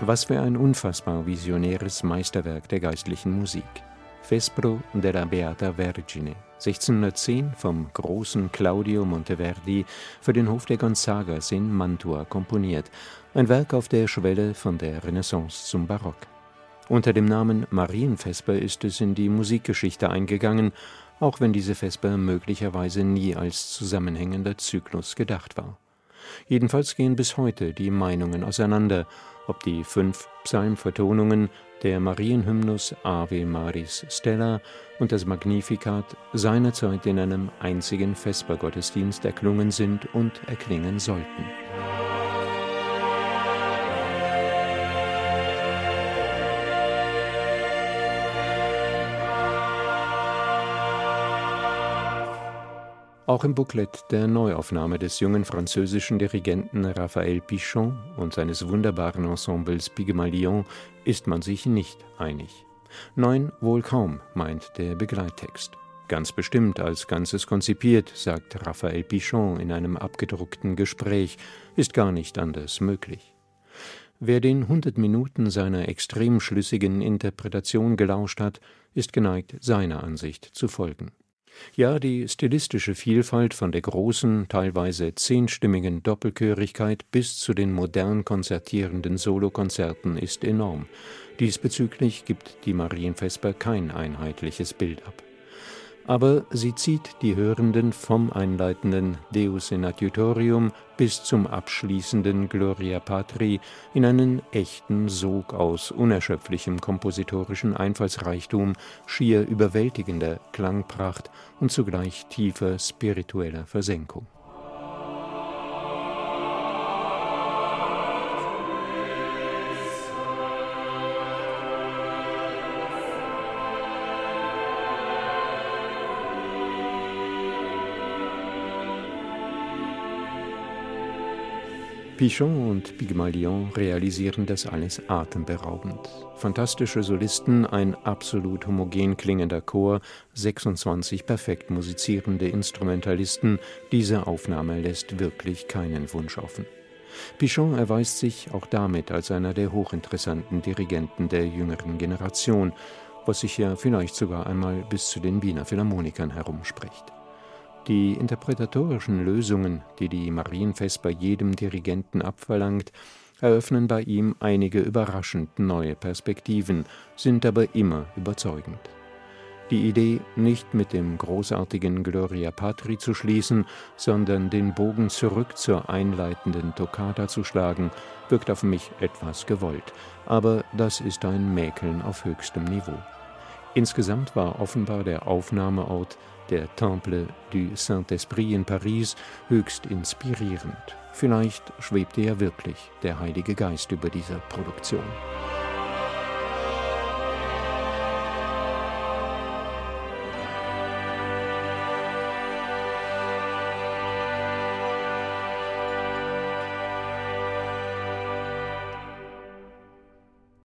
Was für ein unfassbar visionäres Meisterwerk der geistlichen Musik. Vespro della Beata Vergine, 1610 vom großen Claudio Monteverdi für den Hof der Gonzagas in Mantua komponiert, ein Werk auf der Schwelle von der Renaissance zum Barock. Unter dem Namen Marienvesper ist es in die Musikgeschichte eingegangen, auch wenn diese Vesper möglicherweise nie als zusammenhängender Zyklus gedacht war. Jedenfalls gehen bis heute die Meinungen auseinander, ob die fünf Psalmvertonungen, der Marienhymnus Ave Maris Stella und das Magnificat seinerzeit in einem einzigen Vespergottesdienst erklungen sind und erklingen sollten. Auch im Booklet der Neuaufnahme des jungen französischen Dirigenten Raphael Pichon und seines wunderbaren Ensembles Pygmalion ist man sich nicht einig. Neun wohl kaum, meint der Begleittext. Ganz bestimmt als Ganzes konzipiert, sagt Raphael Pichon in einem abgedruckten Gespräch, ist gar nicht anders möglich. Wer den hundert Minuten seiner extrem schlüssigen Interpretation gelauscht hat, ist geneigt, seiner Ansicht zu folgen. Ja, die stilistische Vielfalt von der großen, teilweise zehnstimmigen Doppelchörigkeit bis zu den modern konzertierenden Solokonzerten ist enorm. Diesbezüglich gibt die Marienvesper kein einheitliches Bild ab aber sie zieht die Hörenden vom einleitenden Deus in adjutorium bis zum abschließenden Gloria Patri in einen echten Sog aus unerschöpflichem kompositorischen Einfallsreichtum, schier überwältigender Klangpracht und zugleich tiefer spiritueller Versenkung Pichon und Pygmalion realisieren das alles atemberaubend. Fantastische Solisten, ein absolut homogen klingender Chor, 26 perfekt musizierende Instrumentalisten, diese Aufnahme lässt wirklich keinen Wunsch offen. Pichon erweist sich auch damit als einer der hochinteressanten Dirigenten der jüngeren Generation, was sich ja vielleicht sogar einmal bis zu den Wiener Philharmonikern herumspricht. Die interpretatorischen Lösungen, die die Marienvesper jedem Dirigenten abverlangt, eröffnen bei ihm einige überraschend neue Perspektiven, sind aber immer überzeugend. Die Idee, nicht mit dem großartigen Gloria Patri zu schließen, sondern den Bogen zurück zur einleitenden Toccata zu schlagen, wirkt auf mich etwas gewollt, aber das ist ein Mäkeln auf höchstem Niveau. Insgesamt war offenbar der Aufnahmeort der Temple du Saint-Esprit in Paris höchst inspirierend. Vielleicht schwebte ja wirklich der Heilige Geist über dieser Produktion.